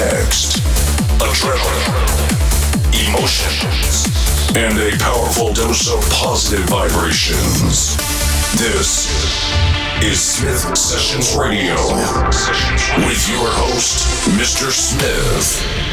next. Adrenaline, emotions, and a powerful dose of positive vibrations. This is Smith Sessions Radio with your host, Mr. Smith.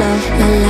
La la